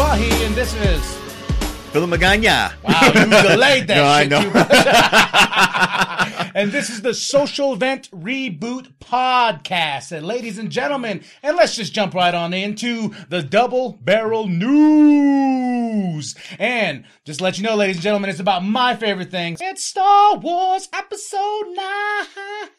Bahi, and this is. Philip Magana. Wow, you delayed that No, I know. and this is the Social Vent Reboot Podcast. And ladies and gentlemen, and let's just jump right on into the Double Barrel News. And just to let you know, ladies and gentlemen, it's about my favorite thing. It's Star Wars Episode 9.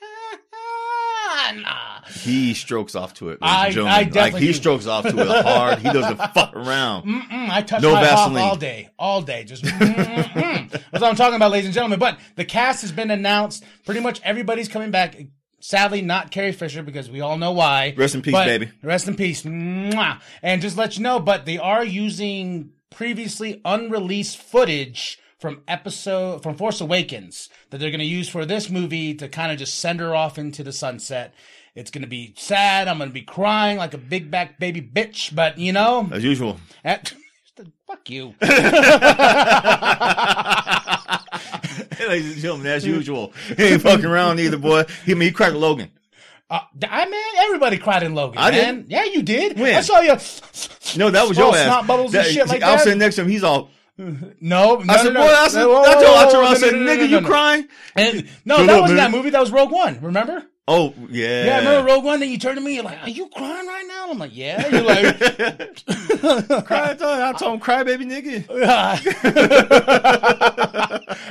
He strokes off to it. ladies I- and gentlemen. I like he do. strokes off to it hard. He doesn't fuck around. Mm, I touch No my Vaseline. all day, all day. Just that's what I'm talking about, ladies and gentlemen. But the cast has been announced. Pretty much everybody's coming back. Sadly, not Carrie Fisher because we all know why. Rest in peace, But- baby. Rest in peace. Mwah. And just let you know, but they are using previously unreleased footage from episode from Force Awakens that they're going to use for this movie to kind of just send her off into the sunset. It's going to be sad. I'm going to be crying like a big back baby bitch, but you know, As usual. at, fuck you. Ladies and gentlemen, as usual. He ain't fucking around either, boy. He, I mean, he cracked Logan. Uh, I man, everybody cried in Logan. I man. didn't. Yeah, you did. When? I saw you. No, that was your ass. snot bubbles and That- shit like I was that? sitting next to him. He's all. No, no, I said, no, boy, no. I said, Whoa, I told, whoa, I whoa, told, I no, said, nigga, you crying? And, no, Shut that up, wasn't man. that movie. That was Rogue One. Remember? Oh, yeah. Yeah, I remember Rogue One. Then you turned to me. You're like, "Are you crying right now?" I'm like, "Yeah." You're like, Cry, I told, I told him, cry, baby nigga.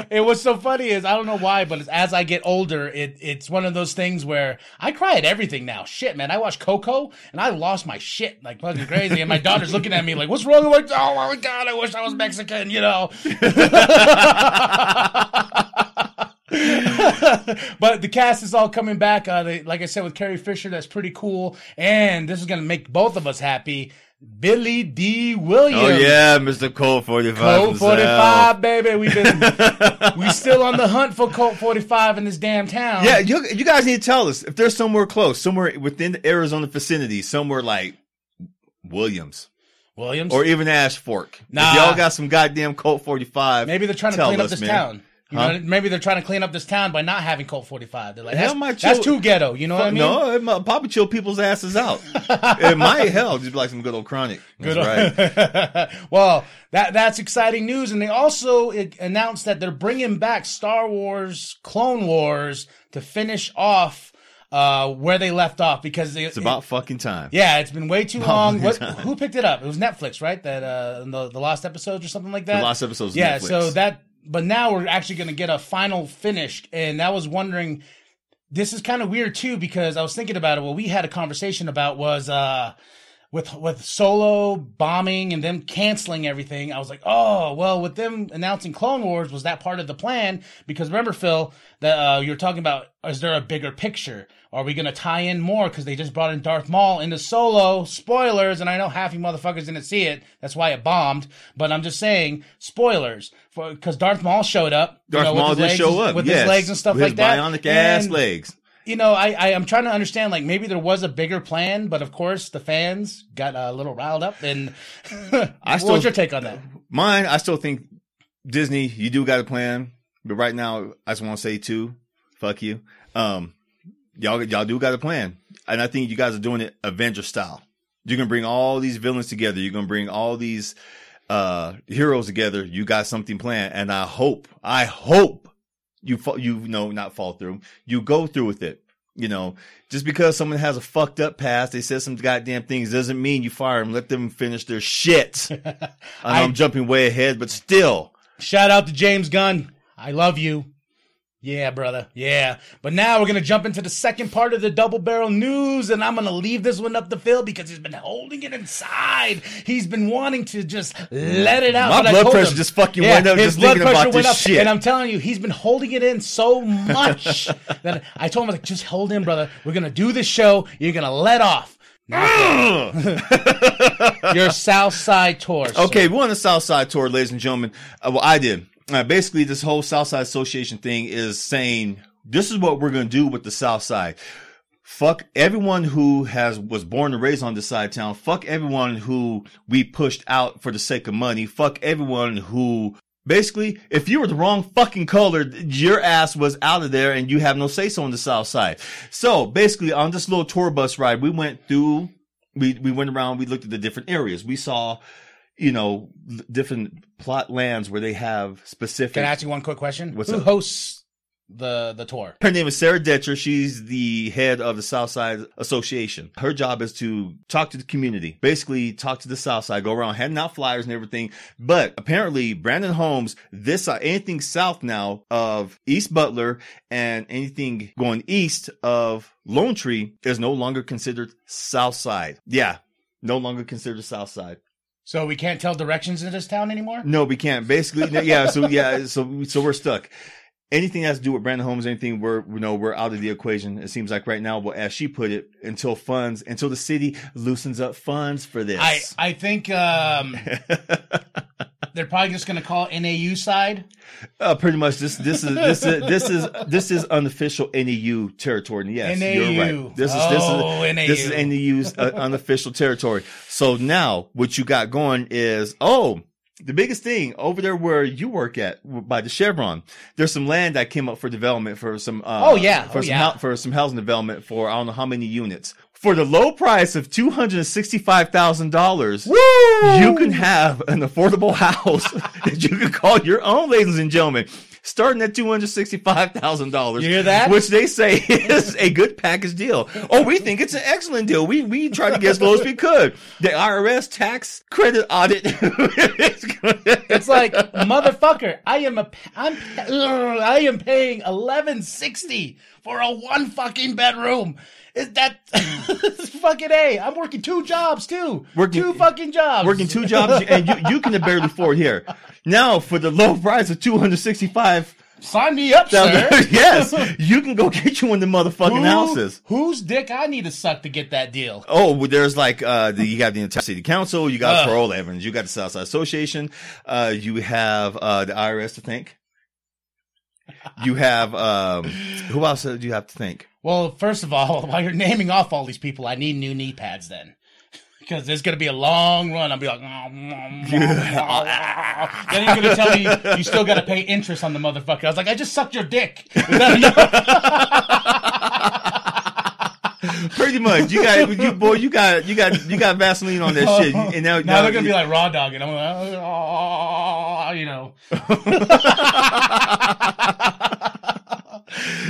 and what's so funny is I don't know why, but as I get older, it it's one of those things where I cry at everything now. Shit, man, I watched Coco and I lost my shit like fucking crazy, and my daughter's looking at me like, "What's wrong?" I'm like, "Oh my god, I wish I was Mexican," you know. but the cast is all coming back. Uh, they, like I said, with Carrie Fisher, that's pretty cool, and this is gonna make both of us happy. Billy Dee Williams. Oh, yeah, Mr. Colt 45. Colt 45, baby. We've been we still on the hunt for Colt 45 in this damn town. Yeah, you, you guys need to tell us if there's somewhere close, somewhere within the Arizona vicinity, somewhere like Williams Williams. or even Ash Fork. Nah. If y'all got some goddamn Colt 45, maybe they're trying to tell clean up us, this man. town. You Huh? know, maybe they're trying to clean up this town by not having Colt 45. They're like, Hell, that's, my that's too ghetto. You know what I mean? No, it might probably chill people's asses out. it might hell just be like some good old chronic. That's right. well, that that's exciting news, and they also announced that they're bringing back Star Wars Clone Wars to finish off uh, where they left off because It's about fucking time. Yeah, it's been way too long. long What, who picked it up? It was Netflix, right? That uh, the the lost episodes or something like that. The last episode's Yeah, Netflix. so that. But now we're actually going to get a final finish, and I was wondering. This is kind of weird too because I was thinking about it. What we had a conversation about was uh, with with Solo bombing and them canceling everything. I was like, oh well, with them announcing Clone Wars, was that part of the plan? Because remember, Phil, that uh, you were talking about, is there a bigger picture? Are we gonna tie in more? Because they just brought in Darth Maul into Solo. Spoilers, and I know half you motherfuckers didn't see it. That's why it bombed. But I'm just saying, spoilers, because Darth Maul showed up. you Darth know, with Maul legs- show up with yes. his legs and stuff With like his that. Bionic ass And- legs. You know, I, I I'm trying to understand. Like maybe there was a bigger plan, but of course the fans got a little riled up. And I still- was your take on that? Mine, I still think Disney, you do got a plan, but right now, I just want to say too, fuck you. Um, y'all, y'all do got a plan, and I think you guys are doing it Avenger style. You're gonna bring all these villains together. You're gonna bring all these uh heroes together. You got something planned, and I hope, I hope you fa- you know not fall through. You go through with it. You know, just because someone has a fucked up past, they said some goddamn things, doesn't mean you fire them. Let them finish their shit. I know I'm jumping way ahead, but still, Shout out to James Gunn. I love you. Yeah, brother. Yeah. But now we're going to jump into the second part of the double barrel news, and I'm going to leave this one up to Phil because he's been holding it inside. He's been wanting to just let it out. My blood pressure him- just fucking went up his just blood pressure about went up, shit. And I'm telling you, he's been holding it in so much that I told him, like, just hold in, brother. We're going to do this show. You're going to let off. Your South Side tour. sir. Okay, we on the South Side tour, ladies and gentlemen. Uh, well, I did. Uh, basically, this whole South Side Association thing is saying this is what we're going to do with the South Side. Fuck everyone who has was born and raised on this side of town. Fuck everyone who we pushed out for the sake of money. Fuck everyone who basically, if you were the wrong fucking color, your ass was out of there and you have no say so on the South Side. So basically, on this little tour bus ride, we went through. We we went around. We looked at the different areas. We saw you know, different plot lands where they have specific. Can I ask you one quick question? What's Who up? hosts the the tour? Her name is Sarah Detcher. She's the head of the Southside Association. Her job is to talk to the community, basically talk to the Southside, go around handing out flyers and everything. But apparently, Brannen Homes, this uh, anything south now of East Butler and anything going east of Lone Tree is no longer considered Southside. Yeah, no longer considered Southside. So we can't tell directions in this town anymore. No, we can't. Basically, yeah. So yeah, so so we're stuck. Anything that has to do with Brannen Homes, anything we're you know we're out of the equation. It seems like right now, well, as she put it, until funds, until the city loosens up funds for this. I I think um, they're probably just going to call it NAU side. uh, pretty much this this is this is this is this is unofficial NAU territory. And Yes, you're right. This is this Oh, is NAU. this is NAU's uh, unofficial territory. So now what you got going is oh. The biggest thing over there where you work at by the Chevron, there's some land that came up for development for some. Uh, Oh, yeah. for Oh, some yeah. for some housing development for I don't know how many units for the low price of two hundred sixty five thousand dollars. You can have an affordable house that you can call your own, ladies and gentlemen. Starting at two hundred sixty-five thousand dollars. You hear that? Which they say is a good package deal. Oh, we think it's an excellent deal. We we tried to get as low as we could. The IRS tax credit audit. It's like motherfucker. I am a I'm I am paying eleven sixty for a one fucking bedroom. Is that fucking a? I'm working two jobs too. Working- two fucking jobs. working two jobs and you you can barely afford here. Now for the low price of two hundred sixty-five Sign me up, sir. yes, you can go get you one of the motherfucking Who- houses. Whose dick I need to suck to get that deal? Oh, well, there's like uh, the, you got the entire city council, you got Ugh. Coral Evans, you got the Southside Association, uh, you have uh, the IRS to thank. You have um, who else do you have to think? Well, first of all, while you're naming off all these people, I need new knee pads then. Because there's going to be a long run. I'll be like, then you're going to tell me you still got to pay interest on the motherfucker. I was like, I just sucked your dick. Is that enough? Pretty much, you got you boy, you got you got you got Vaseline on that shit, and now, now they're going to be like raw dogging. I'm like, oh, you know.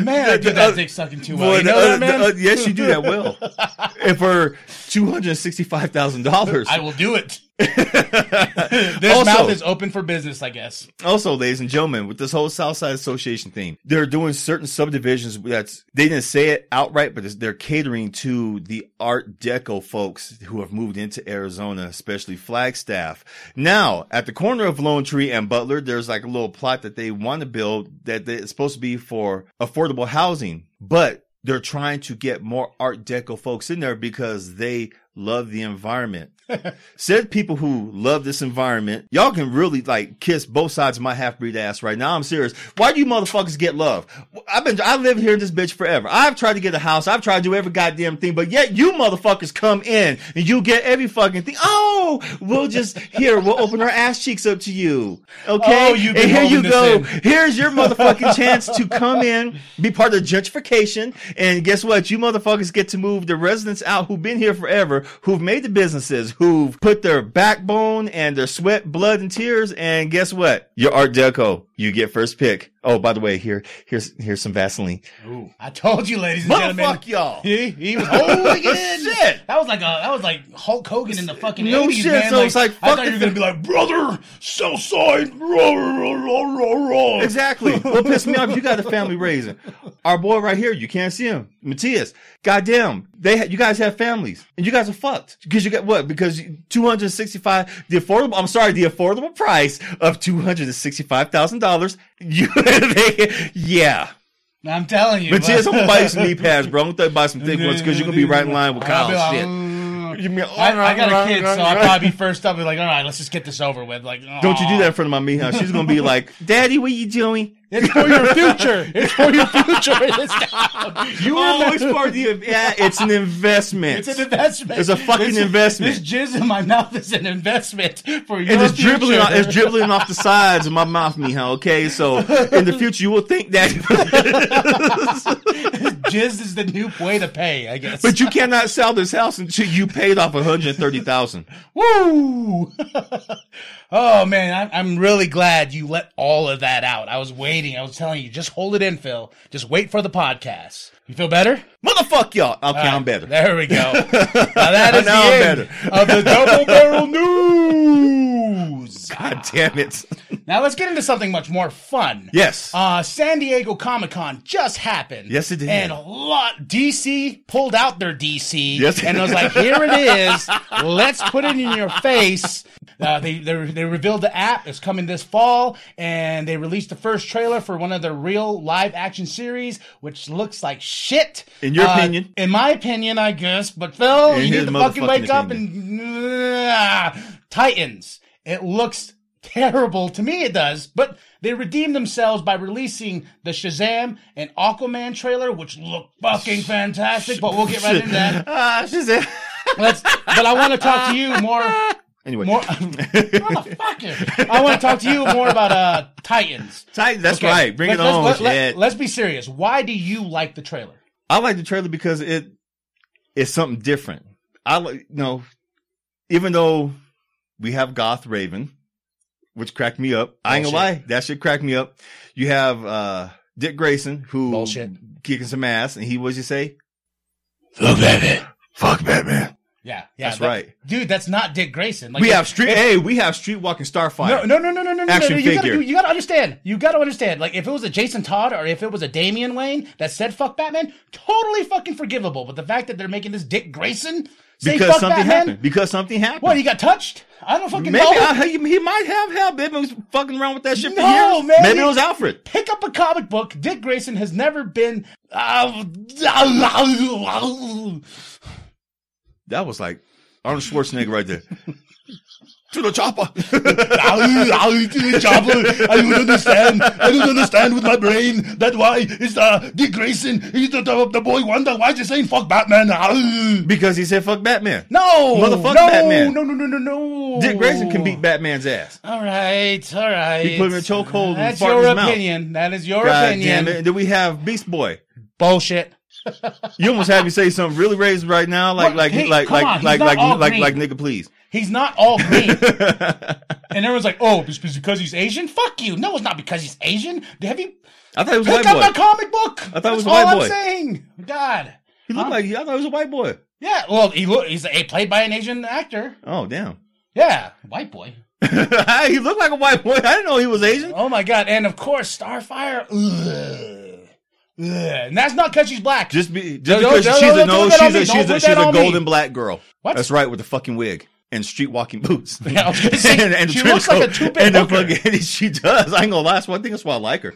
man, I do that uh, dick sucking too well. You know other- that, man? the oth- yes, you do that well. and for two hundred sixty-five thousand dollars, I will do it. this Also- mouth is open for business, I guess. Also, ladies and gentlemen, with this whole Southside Association thing, they're doing certain subdivisions that's they didn't say it outright, but they're catering to the Art Deco folks who have moved into Arizona, especially Flagstaff. Now, at the corner of Lone Tree and Butler, there's like a little plot that they want to build that they- it's supposed to be for affordable housing, but they're trying to get more Art Deco folks in there because they love the environment. Said people who love this environment, y'all can really like kiss both sides of my half breed ass right now. I'm serious. Why do you motherfuckers get love? I've been, I live here in this bitch forever. I've tried to get a house. I've tried to do every goddamn thing, but yet you motherfuckers come in and you get every fucking thing. Oh, we'll just, here, we'll open our ass cheeks up to you. Okay? Oh, and here you go. in. Here's your motherfucking chance to come in, be part of the gentrification, and guess what? You motherfuckers get to move the residents out who've been here forever, who've made the businesses, who've put their backbone and their sweat, blood, and tears, and guess what? Your Art Deco, you get first pick. Oh, by the way, here, here's here's some Vaseline. Ooh, I told you, ladies and gentlemen. Motherfuck y'all. He, he was holding it in. Shit. That was like a that was like Hulk Hogan in the fucking No 80s, shit, man. so it's like, I thought you were gonna be like, brother, Southside, rah, rah, rah, rah, rah. Exactly. What pissed me off? You got a family raising. Our boy right here, you can't see him, Matias. Goddamn, they ha- you guys have families, and you guys are fucked because you got what? Because two hundred sixty-five, the affordable. I'm sorry, the affordable price of two hundred sixty-five thousand dollars. You, they, yeah. I'm telling you. But- gonna buy some knee pads, bro. I'm gonna buy some thick ones because you're gonna be right in line with like, Shit. "Mm, You mean- I, I got a kid, so I'll probably be first up. Be like, all right, let's just get this over with. Like, Don't you do that in front of my Mija. She's gonna be like, "Daddy, what you doing?" It's for your future. It's for your future in this town. You Oh, remember- it's for the yeah. It's an investment. It's an investment. It's a fucking This- investment. This jizz in my mouth is an investment for your and it's future. dribbling. Off, it's dribbling off the sides of my mouth, Mija. Okay, so in the future you will think that, jizz is the new way to pay, I guess. but you cannot sell this house until you paid off one hundred thirty thousand. Woo! oh man, I'm, I'm really glad you let all of that out. I was waiting. I was telling you, just hold it in, Phil. Just wait for the podcast. You feel better? Motherfuck y'all. Okay, right, I'm better. There we go. now that is Now the I'm end of the double barrel news. God damn it. Now let's get into something much more fun. Yes. Uh, San Diego Comic Con just happened. Yes, it did. And a lot DC pulled out their DC. Yes. And was like, here it is. Let's put it in your face. Uh, they, they they revealed the app. It's coming this fall, and they released the first trailer for one of their real live action series, which looks like shit. In your Uh, opinion? In my opinion, I guess. But Phil, In you need to fucking wake up and Ah, Titans. It looks terrible to me. It does, but they redeemed themselves by releasing the Shazam and Aquaman trailer, which look fucking fantastic. But we'll get right into that. She's it. Let's. But I want to talk to you more. Anyway, More. Motherfucker. I want to talk to you more about uh Titans. That's Okay, right. Bring let- it let's- on. Let, let, let's be serious. Why do you like the trailer? I like the trailer because it it's something different. I like you know, even though we have Goth Raven, which cracked me up. I ain't gonna lie, that shit cracked me up. You have uh Dick Grayson who Bullshit. kicking some ass, and he what you say? Fuck Batman. Fuck Batman. Yeah, yeah, That's that- right. dude. That's not Dick Grayson. Like we have street. if- hey, we have street walking Starfire. No, no, no, no, no, no, no. Action no. You gotta, figure. you, you gotta understand. You gotta understand. Like, if it was a Jason Todd or if it was a Damian Wayne that said "fuck Batman," totally fucking forgivable. But the fact that they're making this Dick Grayson say because "fuck something Batman," happened. Because something happened. what he got touched? I don't fucking Maybe know. I, he, he might have. Hell, Batman was fucking around with that shit for No, years. man, Maybe he- it was Alfred. Pick up a comic book. Dick Grayson has never been. Uh, That was like Arnold Schwarzenegger right there. To the chopper. I don't understand. I don't understand with my brain. That's why it's uh, Dick Grayson. He's the, the, the boy wonder. Why is he saying fuck Batman? because he said fuck Batman. No, Motherfuck no, Batman. No, no, no, no, no. Dick Grayson can beat Batman's ass. All right, all right. He put him in a chokehold and That's fart in your his mouth. opinion. That is your God opinion. damn it. And then we have Beast Boy. Bullshit. You almost have me say something really racist right now, like What? like Hey, like like on, he's like like like like nigga, please. He's not all green. and everyone's like, "Oh, it's because he's Asian." Fuck you. No, it's not because he's Asian. Have you I thought he was a pick white up boy. a comic book? I thought it was That's a white all boy. I'm saying. God. He looked Huh? like I thought he was a white boy. Yeah. Well, he look. He's a, played by an Asian actor. Oh damn. Yeah, white boy. he looked like a white boy. I didn't know he was Asian. Oh my god! And of course, Starfire. Ugh. Ugh. And that's not because she's black. Just be just Don't- because don't- she's a don't no, that on she's a she's a she's a on me. golden black girl. What? That's right, with the fucking wig and street walking boots. Yeah, I was gonna say, and, and she looks like a two-bit And the hooker. fucking, she does. I ain't gonna lie. One thing. That's why I like her.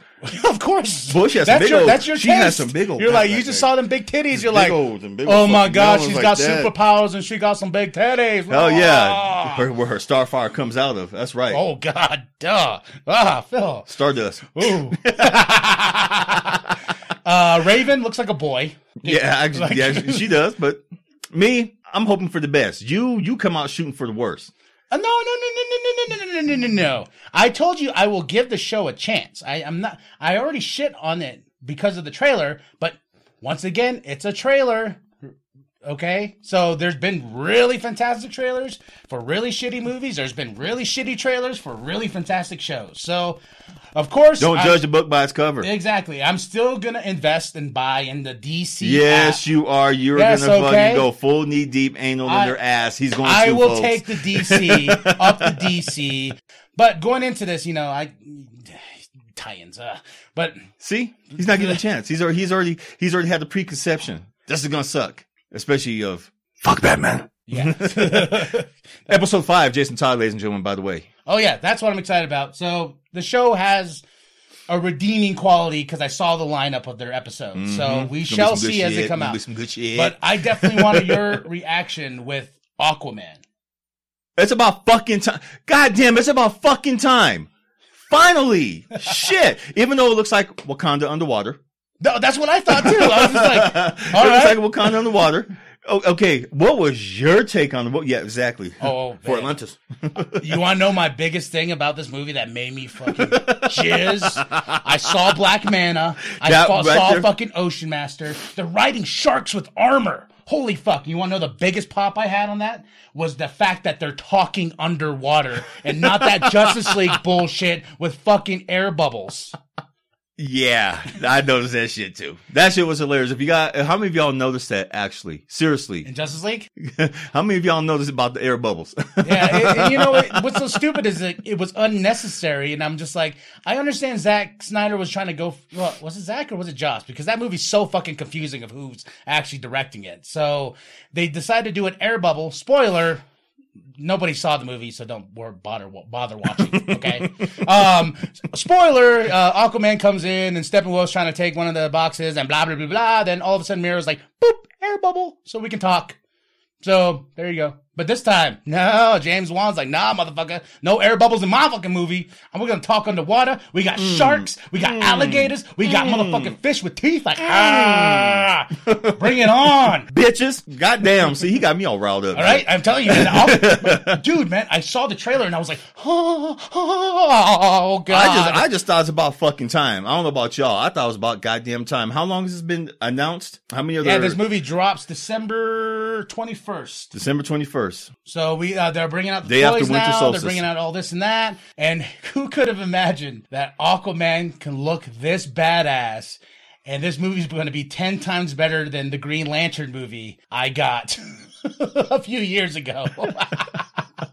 of course. Boy, she has some that's big your old- that's your she taste. has some big old You're like you just saw them big titties. You're Big like, old big oh my god, she's like got that. superpowers and she got some big titties. Oh yeah, Ah. her, where her Starfire comes out of. That's right. Oh god, duh. Ah, Phil. Stardust. Ooh. uh, Raven looks like a boy. Yeah, Like- yeah, she does. But me, I'm hoping for the best. You, you come out shooting for the worst. Uh, no, no, no, no, no, no, no, no, no, no, no, no. I told you I will give the show a chance. I, I'm not. I already shit on it because of the trailer, but once again, it's a trailer. Okay, so there's been really fantastic trailers for really shitty movies. There's been really shitty trailers for really fantastic shows. So, of course, Don't I'm- judge the book by its cover. Exactly. I'm still gonna invest and buy in the DC. Yes, app. you are. You're Yes, gonna fucking go full knee deep anal I- in their ass. He's going. To I will folks. take the DC up the DC. But going into this, you know, I tie-ins. Uh, but See, he's not getting a chance. He's already, he's already, he's already had the preconception. This is gonna suck, especially of fuck Batman. yeah. Episode five, Jason Todd, ladies and gentlemen. By the way, oh yeah, that's what I'm excited about. So the show has a redeeming quality because I saw the lineup of their episodes. So mm-hmm. we shall see as they come out. some good shit. But I definitely wanted your reaction with Aquaman. It's about fucking time. God damn, it's about fucking time. Finally, shit. Even though it looks like Wakanda underwater, No, that's what I thought too. I was just like, all it looks like Wakanda underwater. Oh, okay, what was your take on the book? Yeah, exactly. Oh, oh for man. Atlantis. You want to know my biggest thing about this movie that made me fucking jizz? I saw Black Manta. I That saw, right saw fucking Ocean Master. They're riding sharks with armor. Holy fuck. You want to know the biggest pop I had on that? Was the fact that they're talking underwater and not that Justice League bullshit with fucking air bubbles. Yeah, I noticed that shit too. That shit was hilarious. If you got, how many of y'all noticed that actually? Seriously, In Justice League? how many of y'all noticed about the air bubbles? Yeah, it- you know what, what's so stupid is that it was unnecessary, and I'm just like, I understand Zack Snyder was trying to go. Well, was it Zack or was it Joss? Because that movie's so fucking confusing of who's actually directing it. So they decided to do an air bubble. Spoiler: nobody saw the movie, so don't bother bother watching. Okay. um, spoiler: uh, Aquaman comes in, and Steppenwolf's trying to take one of the boxes, and blah blah blah blah. Then all of a sudden, Mera's like, "Boop, air bubble," so we can talk. So there you go. But this time, no, James Wan's like, nah, motherfucker, no air bubbles in my fucking movie. And we're gonna talk underwater. We got hmm. sharks, we got hmm. alligators, we got hmm. motherfucking fish with teeth. Like, ah, bring it on. Bitches, goddamn. See, he got me all riled up. All right, I'm telling you, man, dude, man, I saw the trailer and I was like, oh, oh god. I just, I just thought it's about fucking time. I don't know about y'all. I thought it was about goddamn time. How long has this been announced? How many other? yeah, this movie drops December 21st. December twenty first. So we uh, they're bringing out the Day toys now. solstice. They're bringing out all this and that. And who could have imagined that Aquaman can look this badass? And this movie's going to be ten times better than the Green Lantern movie I got a few years ago.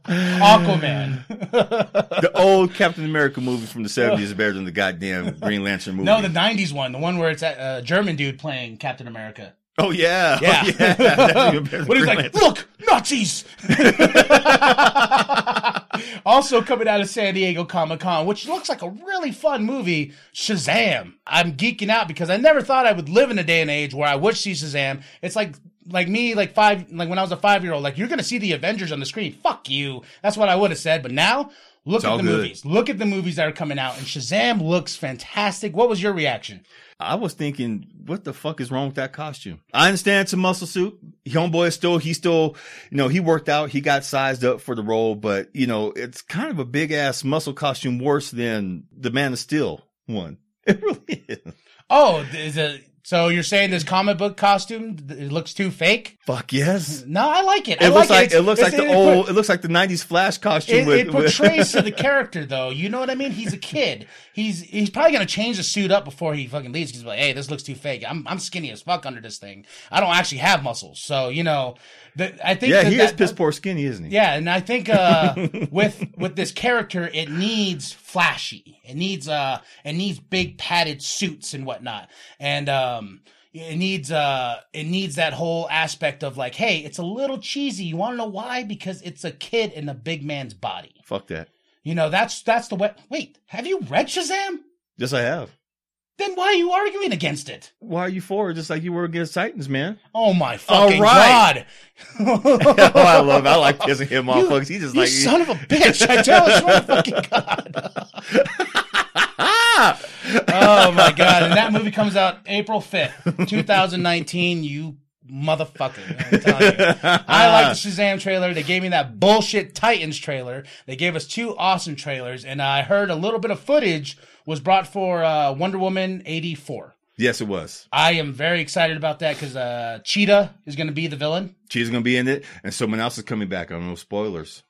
Aquaman. The old Captain America movie from the seventies is better than the goddamn Green Lantern movie. no, the '90s one, the one where it's a uh, German dude playing Captain America. Oh, oh yeah, Yeah. oh, yeah. That's even better than What he's like, look, Nazis. also coming out of San Diego Comic Con, which looks like a really fun movie, Shazam. I'm geeking out because I never thought I would live in a day and age where I would see Shazam. It's like like me, like five, like when I was a five year old, like you're gonna see the Avengers on the screen. Fuck you. That's what I would have said. But now, look It's at the good. movies. Look at the movies that are coming out, and Shazam looks fantastic. What was your reaction? I was thinking, what the fuck is wrong with that costume? I understand it's a muscle suit. Homeboy is still, he still, you know, he worked out, he got sized up for the role, but you know, it's kind of a big ass muscle costume worse than the Man of Steel one. It really is. Oh, is it? So you're saying this comic book costume it looks too fake? Fuck yes. No, I like it. It I looks like, It's- it looks like the it old, it looks like the '90s Flash costume. It, with, it portrays to the character, though. You know what I mean? He's a kid. He's he's probably gonna change the suit up before he fucking leaves. He's like, "Hey, this looks too fake. I'm I'm skinny as fuck under this thing. I don't actually have muscles." So you know, the, I think yeah, that, he is that- piss poor skinny, isn't he? Yeah, and I think uh, with with this character, it needs flashy. It needs uh, it needs big padded suits and whatnot, and um, it needs uh, it needs that whole aspect of like, hey, it's a little cheesy. You want to know why? Because it's a kid in a big man's body. Fuck that. You know, that's that's the way. Wait, have you read Shazam? Yes, I have. Then why are you arguing against it? Why are you for it? Just like you were against Titans, man. Oh my fucking right. god! oh, I love it. I like pissing him off, You- folks. He just you like son of a bitch! I tell you, swear to fucking god. oh my god! And that movie comes out April fifth, two thousand nineteen. You motherfucker! I'm telling you. I like the Shazam trailer. They gave me that bullshit Titans trailer. They gave us two awesome trailers, and I heard a little bit of footage was brought for uh, Wonder Woman eighty four. Yes, it was. I am very excited about that because uh, Cheetah is going to be the villain. She's gonna be in it, and someone else is coming back. I don't know spoilers.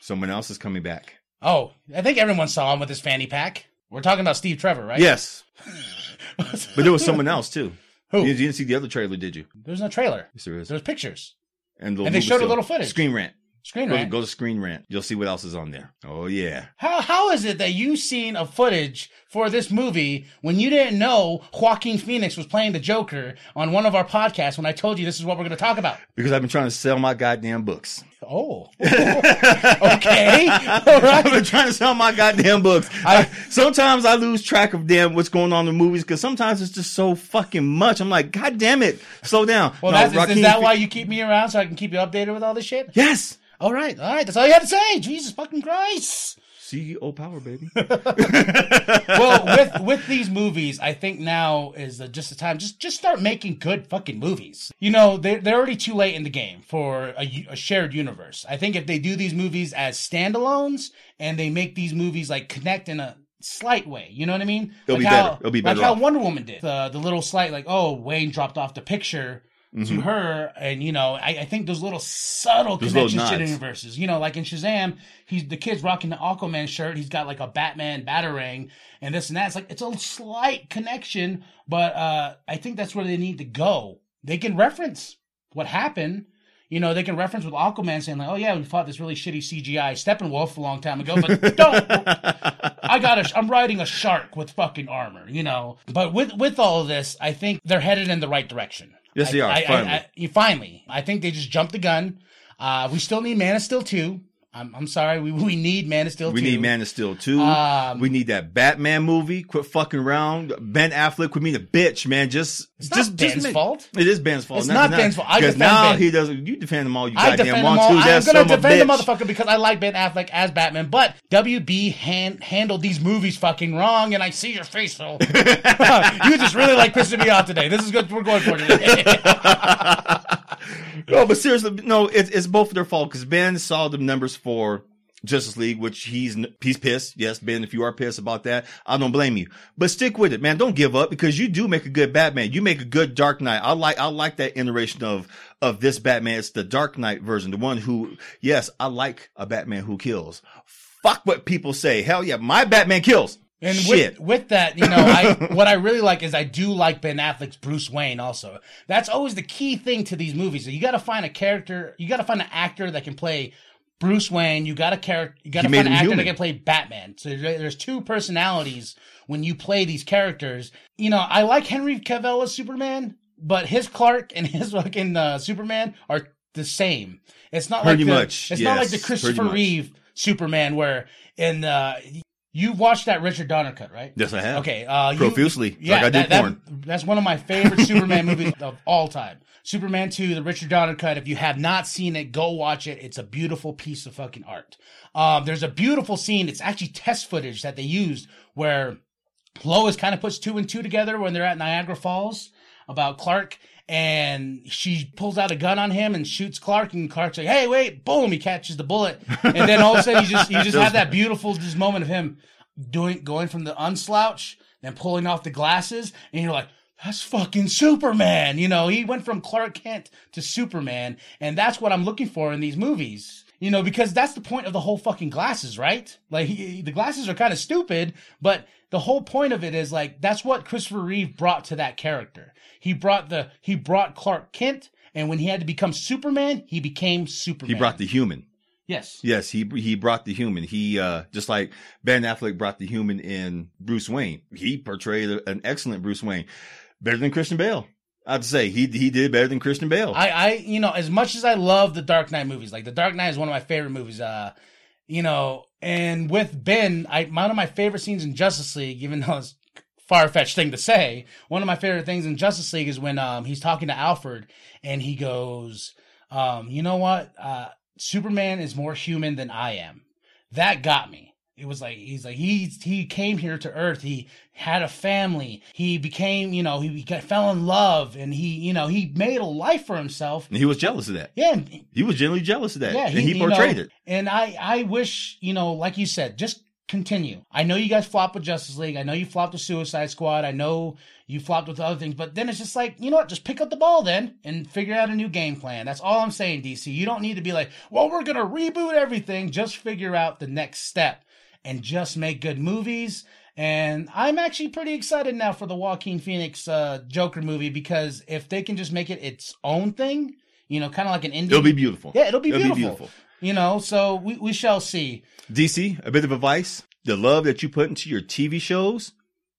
Someone else is coming back. Oh, I think everyone saw him with his fanny pack. We're talking about Steve Trevor, right? Yes, but there was someone else too. Who? You, didn't see the other trailer, did you? There's no trailer. Yes, there is. There's pictures. And, the and they showed a little footage. Screen rant. Screen Go, rant. go to Screen Rant. You'll see what else is on there. Oh yeah. How how is it that you've seen a footage for this movie when you didn't know Joaquin Phoenix was playing the Joker on one of our podcasts when I told you this is what we're going to talk about? Because I've been trying to sell my goddamn books. Oh, okay. All right. I've been trying to sell my goddamn books. I, sometimes I lose track of damn what's going on in the movies because sometimes it's just so fucking much. I'm like, God damn it, slow down. Well, No, that's, is, that why you keep me around so I can keep you updated with all this shit? Yes, All right, all right. That's all you had to say. Jesus fucking Christ. CEO power, baby. well, with with these movies, I think now is the, just the time. Just just start making good fucking movies. You know, they're they're already too late in the game for a shared universe. I think if they do these movies as standalones and they make these movies like connect in a slight way, you know what I mean? It'll like be how, better. It'll be better. like better how. Wonder Woman did. The the little slight like, oh, Wayne dropped off the picture. Mm-hmm. To her, and you know, I, I think those little subtle Those little connections to the universes. You know, like in Shazam, he's the kid's rocking the Aquaman shirt. He's got like a Batman batarang and this and that. It's like it's a slight connection, but uh I think that's where they need to go. They can reference what happened. You know, they can reference with Aquaman saying like, "Oh yeah, we fought this really shitty CGI Steppenwolf a long time ago," but don't. I got a. I'm riding a shark with fucking armor. You know, but with with all of this, I think they're headed in the right direction. Yes, I- they are, I, finally. I- finally. I think they just jumped the gun. Uh, we still need Man of Steel 2. I'm, I'm sorry. We, we need Man of Steel We 2. need Man of Steel 2. Um, we need that Batman movie. Quit fucking around. Ben Affleck quit being a bitch, man. Just, It's just, not Ben's make- fault. It is Ben's fault. It's not Ben's fault. Because now Ben. he doesn't. You defend him all you I goddamn want to. I'm going to son of defend the motherfucker because I like Ben Affleck as Batman. But WB hand, handled these movies fucking wrong, and I see your face, Phil. you just really like pissing me off today. This is good. We're going for today. No, but seriously, no, it's it's both their fault because Ben saw the numbers for Justice League, which he's he's pissed. Yes, Ben, if you are pissed about that, I don't blame you. But stick with it, man. Don't give up because you do make a good Batman. You make a good Dark Knight. I like I like that iteration of of this Batman. It's the Dark Knight version, the one who, yes, I like a Batman who kills. Fuck what people say. Hell yeah, my Batman kills. And Shit. with with that, you know, I what I really like is I do like Ben Affleck's Bruce Wayne. Also, that's always the key thing to these movies. You got to find a character. You got to find an actor that can play Bruce Wayne. You got to character. You got to find an actor human. that can play Batman. So there's two personalities when you play these characters. You know, I like Henry Cavill as Superman, but his Clark and his fucking uh, Superman are the same. It's not like Pretty the, much, It's not like the Christopher. Reeve Superman where in uh, you watched that Richard Donner cut, right? Yes, I have. Okay. Uh, you- Profusely, yeah, like I that, that- porn. that's one of my favorite Superman movies of all time. Superman 2, the Richard Donner cut. If you have not seen it, go watch it. It's a beautiful piece of fucking art. Um, there's a beautiful scene. It's actually test footage that they used where Lois kind of puts two and two together when they're at Niagara Falls about Clark. And she pulls out a gun on him and shoots Clark, and Clark's like, "Hey, wait!" Boom! He catches the bullet, and then all of a sudden, you just you just have that beautiful just moment of him doing going from the unslouch, then pulling off the glasses, and you're like, that's fucking Superman. You know, he went from Clark Kent to Superman, and that's what I'm looking for in these movies. You know, because that's the point of the whole fucking glasses, right? Like he, the glasses are kind of stupid, but the whole point of it is like that's what Christopher Reeve brought to that character. He brought the he brought Clark Kent, and when he had to become Superman, he became Superman. He brought the human. yes. Yes, he he brought the human. He uh just like Ben Affleck brought the human in Bruce Wayne. He portrayed a- an excellent Bruce Wayne, better than Christian Bale. I'd say he he did better than Christian Bale. I, I, you know, as much as I love the Dark Knight movies, like the Dark Knight is one of my favorite movies. Uh, you know, and with Ben, I one of my favorite scenes in Justice League, even though it's far fetched thing to say, one of my favorite things in Justice League is when um he's talking to Alfred and he goes, um, you know what, uh, Superman is more human than I am. That got me. It was like he's like he he came here to Earth. He had a family. He became you know he, he got, fell in love and he you know he made a life for himself. and he was jealous of that. Yeah, He was genuinely jealous of that. yeah. and he you know, portrayed it. And I I wish you know like you said just continue. I know you guys flopped with Justice League. I know you flopped with Suicide Squad. I know you flopped with other things. But then it's just like you know what? Just pick up the ball then and figure out a new game plan. That's all I'm saying, DC. You don't need to be like, well, we're gonna reboot everything. Just figure out the next step and just make good movies. And I'm actually pretty excited now for the Joaquin Phoenix uh, Joker movie because if they can just make it its own thing, you know, kind of like an indie. It'll be beautiful. Yeah, it'll be It'll beautiful. be beautiful. You know, so we, we shall see. DC, a bit of advice: the love that you put into your TV shows,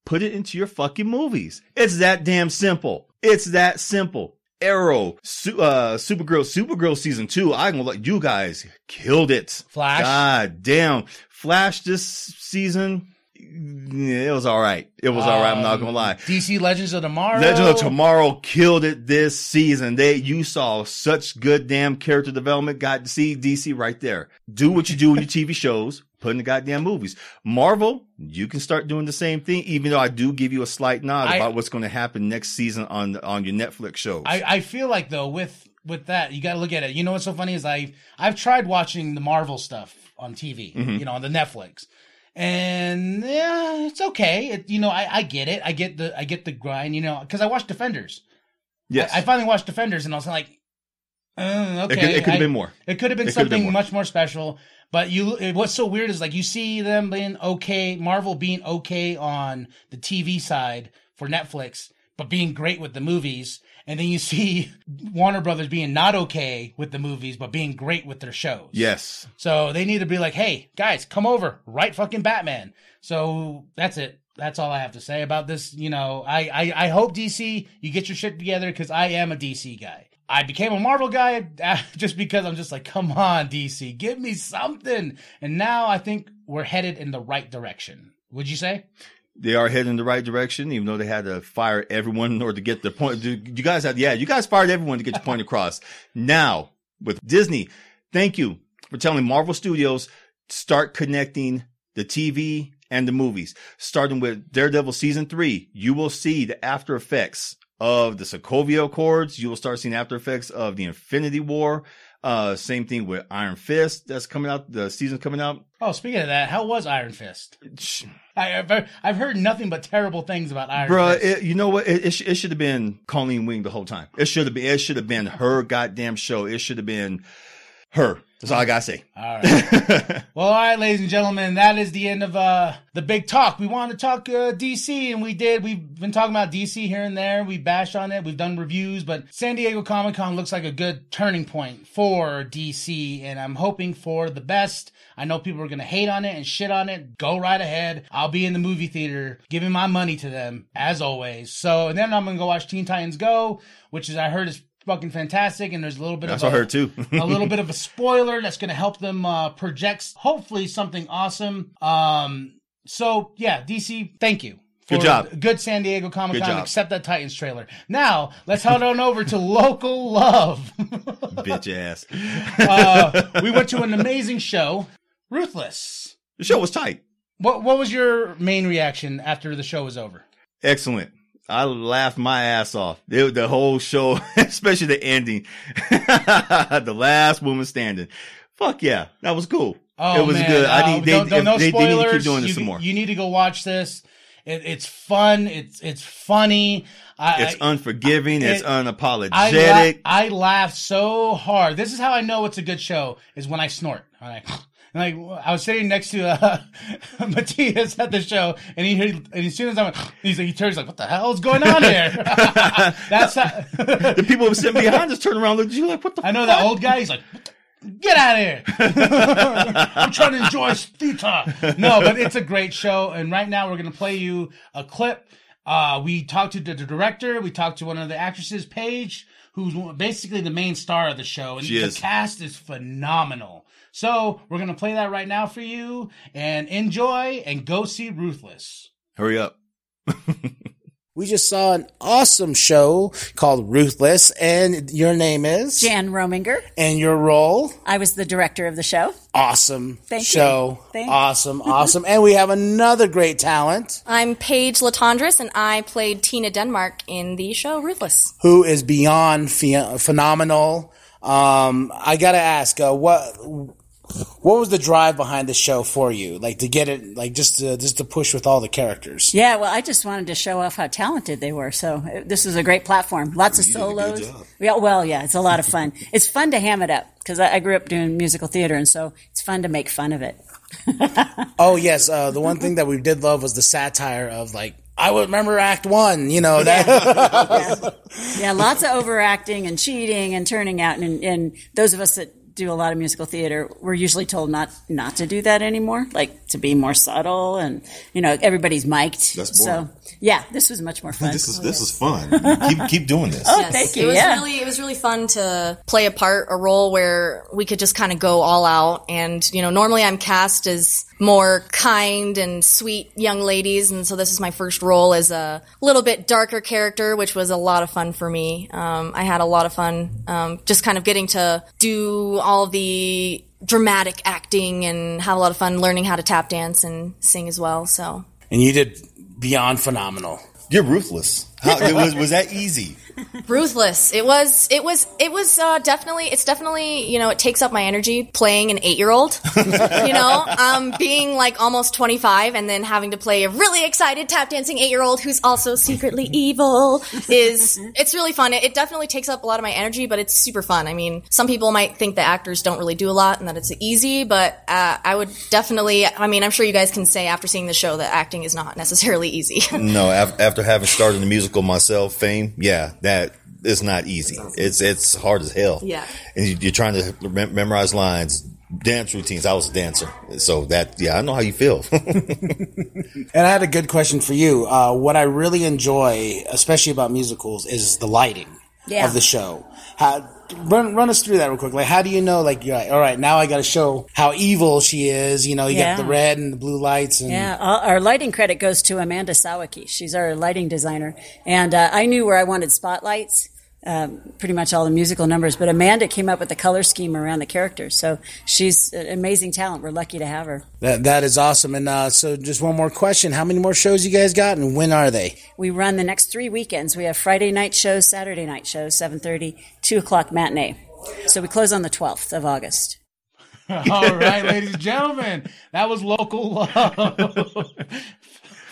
put it into your fucking movies. It's that damn simple. It's that simple. Arrow, Su- uh, Supergirl, Supergirl season two. I'm gonna let you guys killed it. Flash. God damn. Flash this season. Yeah, It was all right. It was all right. I'm not gonna Um, lie. DC Legends of Tomorrow. Legend of Tomorrow killed it this season. They, you saw such good damn character development. Got to see DC right there. Do what you do in your TV shows. Put in the goddamn movies. Marvel, you can start doing the same thing. Even though I do give you a slight nod I- about what's going to happen next season on on your Netflix shows. I, I feel like though with with that you got to look at it. You know what's so funny is I I've tried watching the Marvel stuff on TV, Mm-hmm. you know, on the Netflix, and yeah, it's okay. It, you know, I, I get it. I get the I get the grind. You know, because I watched Defenders. yes, I, I finally watched Defenders, and I was like, uh, it okay, could, it could have been more. It could have been It have been something more. much more special. But you, it, what's so weird is like you see them being okay, Marvel being okay on the TV side for Netflix, but being great with the movies, and then you see Warner Brothers being not okay with the movies, but being great with their shows. Yes, So they need to be like, hey guys, come over, write fucking Batman. So that's it. That's all I have to say about this. You know, I I, I hope DC you get your shit together because I am a DC guy. I became a Marvel guy just because I'm just like, come on, DC, give me something. And now I think we're headed in the right direction. Would you say? They are heading in the right direction. Even though they had to fire everyone in order to get the point. You guys had, yeah, you guys fired everyone to get your point across. Now with Disney, thank you for telling Marvel Studios start connecting the TV and the movies. Starting with Daredevil season three, you will see the after effects of the Sokovia Accords. You will start seeing after effects of the Infinity War. Uh, same thing with Iron Fist that's coming out. The season's coming out. Oh, speaking of that, how was Iron Fist? I, I've heard, I've heard nothing but terrible things about Iron Bruh, Fist. it, you know what? It, it, sh- it should have been Colleen Wing the whole time. It should have been. It should have been her goddamn show. It should have been her. That's all I gotta say. all right. Well, all right, ladies and gentlemen, that is the end of uh, the big talk. We wanted to talk uh, DC, and we did. We've been talking about DC here and there. We bashed on it. We've done reviews, but San Diego Comic Con looks like a good turning point for DC, and I'm hoping for the best. I know people are going to hate on it and shit on it. Go right ahead. I'll be in the movie theater giving my money to them, as always. So, and then I'm going to go watch Teen Titans Go, which is, I heard, is fucking fantastic, and there's a little bit That's of I a- heard too. a little bit of a spoiler that's going to help them uh, project hopefully something awesome. Um, so yeah, DC, thank you. Good job. Good San Diego Comic Con, except that Titans trailer. Now let's head on over to local love. Bitch ass. uh, we went to an amazing show, Ruthless. The show was tight. What what was your main reaction after the show was over? Excellent. I laughed my ass off. It, the whole show, especially the ending. the last woman standing. Fuck yeah. That was cool. Oh it was man, good. I Uh, need, they, don't- don't- no they, they need to keep doing this you, some more. You need to go watch this. It, it's fun. It's it's funny. I, it's I- unforgiving. it's unapologetic. I, la- I laughed so hard. This is how I know it's a good show is when I snort. like I was sitting next to uh, Matias at the show, and he heard, and as soon as I went, he's like, he turns like, what the hell is going on here? That's how, the people who were sitting behind us turned around looked at you like, what the I know fuck? that old guy. He's like, "What the- get out of here! I'm trying to enjoy theater. No, but it's a great show, and right now we're gonna play you a clip. Uh, we talked to the, the director. We talked to one of the actresses, Paige, who's basically the main star of the show, and She the is. cast is phenomenal. So we're gonna play that right now for you, and enjoy and go see Ruthless. Hurry up. We just saw an awesome show called Ruthless, and your name is Jan Rominger. and your role. I was the director of the show. Awesome Thank you. show. Thank you. awesome, awesome. and we have another great talent I'm Paige Latondras, and I played Tina Denmark in the show Ruthless. who is beyond phe- phenomenal. Um, I gotta ask, uh, what what was the drive behind the show for you? Like to get it, like just to, just to push with all the characters. Yeah, well, I just wanted to show off how talented they were. So uh, this is a great platform. Lots of solos. Yeah, well, yeah, it's a lot of fun. it's fun to ham it up because I, I grew up doing musical theater, and so it's fun to make fun of it. Oh yes, uh, the one thing that we did love was the satire of like. I would remember Act One, you know that. Yeah, lots of overacting and cheating and turning out, and, and those of us that do a lot of musical theater, we're usually told not not to do that anymore, like to be more subtle and you know everybody's mic'd. That's so boring. Yeah, this was much more fun. This is this is fun. keep keep doing this. Oh, Yes, thank you. It was yeah. really it was really fun to play a part, a role where we could just kind of go all out. And you know, normally I'm cast as more kind and sweet young ladies, and so this is my first role as a little bit darker character, which was a lot of fun for me. Um, I had a lot of fun, um, just kind of getting to do all the dramatic acting and have a lot of fun learning how to tap dance and sing as well. So And you did beyond phenomenal. You're ruthless. How, was was that easy? Ruthless. It was it was it was uh, definitely it's definitely you know it takes up my energy playing an eight-year-old you know um, being like almost 25 and then having to play a really excited tap dancing eight-year-old who's also secretly evil is it's really fun. It, it definitely takes up a lot of my energy but it's super fun. I mean some people might think that actors don't really do a lot and that it's easy but uh, i would definitely i mean i'm sure you guys can say after seeing the show that acting is not necessarily easy. No, af- after having started the musical myself, Fame, yeah, that is not easy. It's it's hard as hell. Yeah. and you, you're trying to mem- memorize lines, dance routines. I was a dancer, so that yeah, I know how you feel. And I had a good question for you. Uh, what I really enjoy, especially about musicals, is the lighting Yeah. of the show. How, run run us through that real quick. Like, how do you know? Like, you're like, all right, now I got to show how evil she is. You know, you Yeah. got the red and the blue lights, and Yeah, our our lighting credit goes to Amanda Sawicki. She's our lighting designer, and uh, I knew where I wanted spotlights. Um, pretty much all the musical numbers, but Amanda came up with the color scheme around the characters. So she's an amazing talent. We're lucky to have her. that that is awesome. And uh, so, just one more question: How many more shows you guys got, and when are they? We run the next three weekends. We have Friday night shows, Saturday night shows, 7.30, 2 o'clock matinee. So we close on the 12th of August. All right, ladies and gentlemen, that was local love.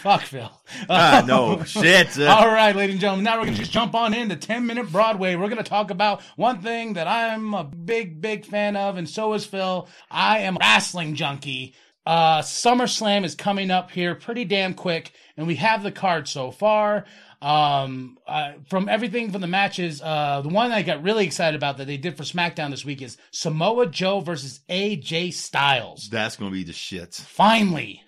Fuck Phil. Ah, no shit. Uh, All right, ladies and gentlemen, now we're going to just jump on into 10 Minute Broadway. We're going to talk about one thing that I'm a big, big fan of, and so is Phil. I am a wrestling junkie. Uh, SummerSlam is coming up here pretty damn quick, and we have the card so far. Um, uh, from everything from the matches, uh, the one I got really excited about that they did for SmackDown this week is Samoa Joe versus AJ Styles that's gonna be the shit. finally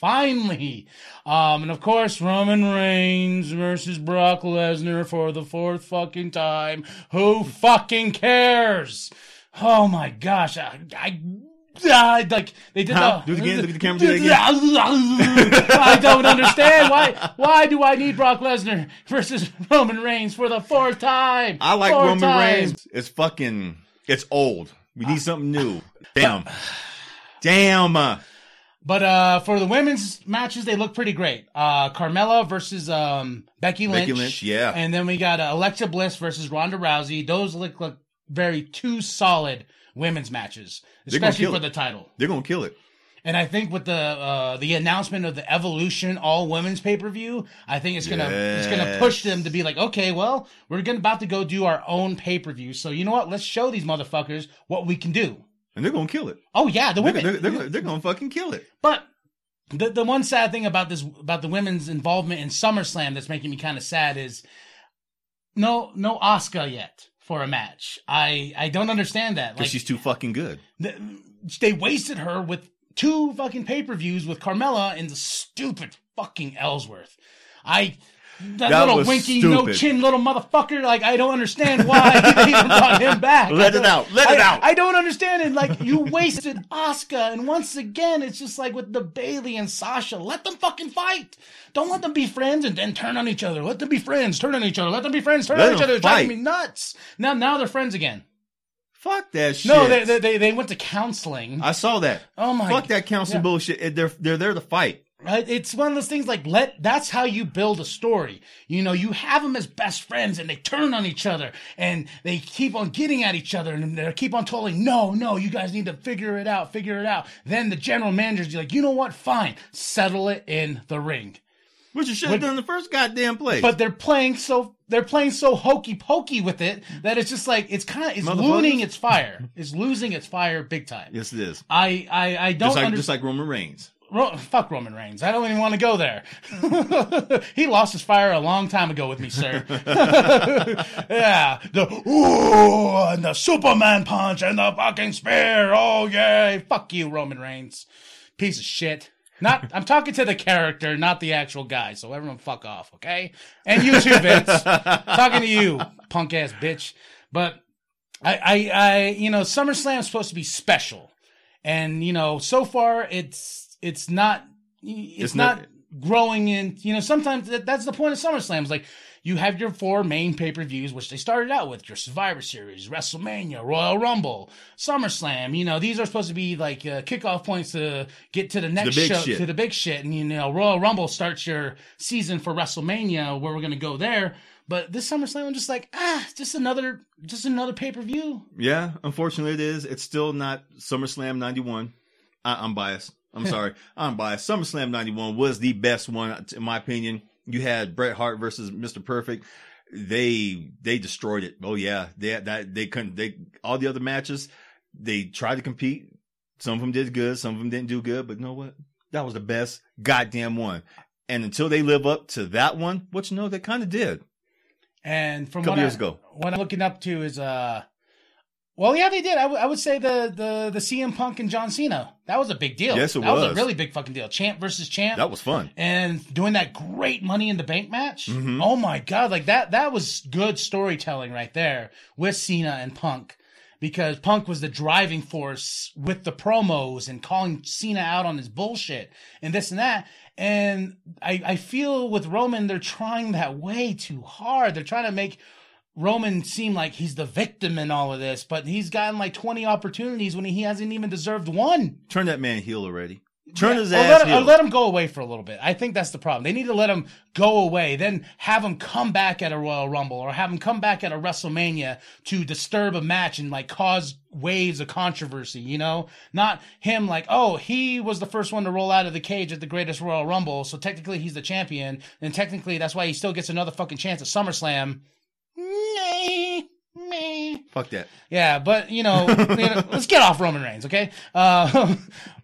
finally um and of course roman reigns versus brock lesnar for the fourth fucking time who fucking cares oh my gosh i, I like they did Huh? the Do it again. Look at the camera. Do it again. I don't understand why. Why do I need Brock Lesnar versus Roman Reigns for the fourth time? I like Roman. Reigns. It's fucking. It's old. We need something new. Damn. Damn. But uh, for the women's matches, they look pretty great. Uh, Carmella versus um, Becky Lynch. Becky Lynch, yeah. And then we got uh, Alexa Bliss versus Ronda Rousey. Those look like very two solid women's matches, especially for it. the title. They're gonna kill it. And I think with the uh, the announcement of the Evolution All Women's pay per view, I think it's gonna it's gonna push them to be like, okay, well, we're gonna about to go do our own pay per view. So you know what? Let's show these motherfuckers what we can do. And they're gonna kill it. Oh yeah, the They're, women. they're, they're, gonna, they're gonna fucking kill it. But the the one sad thing about this about the women's involvement in SummerSlam that's making me kind of sad is no no Asuka yet for a match. I I don't understand that. Because Like she's too fucking good. th- they wasted her with two fucking pay per views with Carmella and the stupid fucking Ellsworth. I. That, That little winky, no chin little motherfucker. Like, I don't understand why they even brought him back. Let it out. Let I- it out. I don't understand it. Like, you wasted Asuka. And once again, it's just like with the Bayley and Sasha. Let them fucking fight. Don't let them be friends and then turn on each other. Let them be friends, turn on each other. Let them be friends, turn Let on each other. It's driving me nuts. Now, now they're friends again. Fuck that shit. No, they, they, they, they went to counseling. I saw that. Oh my- Fuck that counseling yeah. bullshit. They're they're there to fight. Right? It's one of those things like let that's how you build a story. You know, you have them as best friends and they turn on each other and they keep on getting at each other and they keep on telling, no, no, you guys need to figure it out, figure it out. Then the general manager's like, you know what? Fine. Settle it in the ring. Which you should have done the first goddamn place. But they're playing so they're playing so hokey pokey with it that it's just like it's kind of it's losing its fire. It's losing its fire big time. yes, it is. I I I don't Just like under- just like Roman Reigns. Ro- fuck Roman Reigns. I don't even want to go there. he lost his fire a long time ago with me, sir. yeah, the ooh and the Superman punch and the fucking spear. Oh yay! Fuck you, Roman Reigns, piece of shit. Not, I'm talking to the character, not the actual guy. So everyone, fuck off, okay? And you too, Vince. talking to you, punk ass bitch. But I, I, I, you know, SummerSlam is supposed to be special, and you know, so far it's it's not it's, It's not, not- growing in. You know, sometimes that, that's the point of SummerSlam. Is like you have your four main pay per views, which they started out with your Survivor Series, WrestleMania, Royal Rumble, SummerSlam. You know, these are supposed to be like uh, kickoff points to get to the next big show, shit. to the big shit. And you know, Royal Rumble starts your season for WrestleMania, where we're gonna go there. But this SummerSlam, I'm just like, ah, just another, just another pay per view. Yeah, unfortunately, it is. It's still not SummerSlam '91. I, I'm biased. I'm sorry. I'm biased. SummerSlam '91 was the best one, in my opinion. You had Bret Hart versus Mr. Perfect. They they destroyed it. Oh yeah, they that they couldn't. They all the other matches they tried to compete. Some of them did good. Some of them didn't do good. But you know what? That was the best goddamn one. And until they live up to that one, which you know they kind of did. And from a Couple years I, ago. what I'm looking up to is uh, well, yeah, they did. I, w- I would say the the the CM Punk and John Cena that was a big deal. Yes, it that was. a really big fucking deal. Champ versus champ. That was fun. and doing that great Money in the Bank match. Mhm. Oh my god, like that that was good storytelling right there with Cena and Punk. Because Punk was the driving force with the promos and calling Cena out on his bullshit and this and that. And I, I feel with Roman, they're trying that way too hard. They're trying to make Roman seem like he's the victim in all of this, but he's gotten like 20 opportunities when he hasn't even deserved one. Turn that man heel already. Turn his Or let, him, heel. or let him go away for a little bit. I think that's the problem. They need to let him go away, then have him come back at a Royal Rumble or have him come back at a WrestleMania to disturb a match and like cause waves of controversy, you know? Not him like, oh, he was the first one to roll out of the cage at the greatest Royal Rumble, so technically he's the champion, and technically that's why he still gets another fucking chance at SummerSlam. Meh, meh. Fuck that. Yeah, but you know, you know, let's get off Roman Reigns, okay? Uh,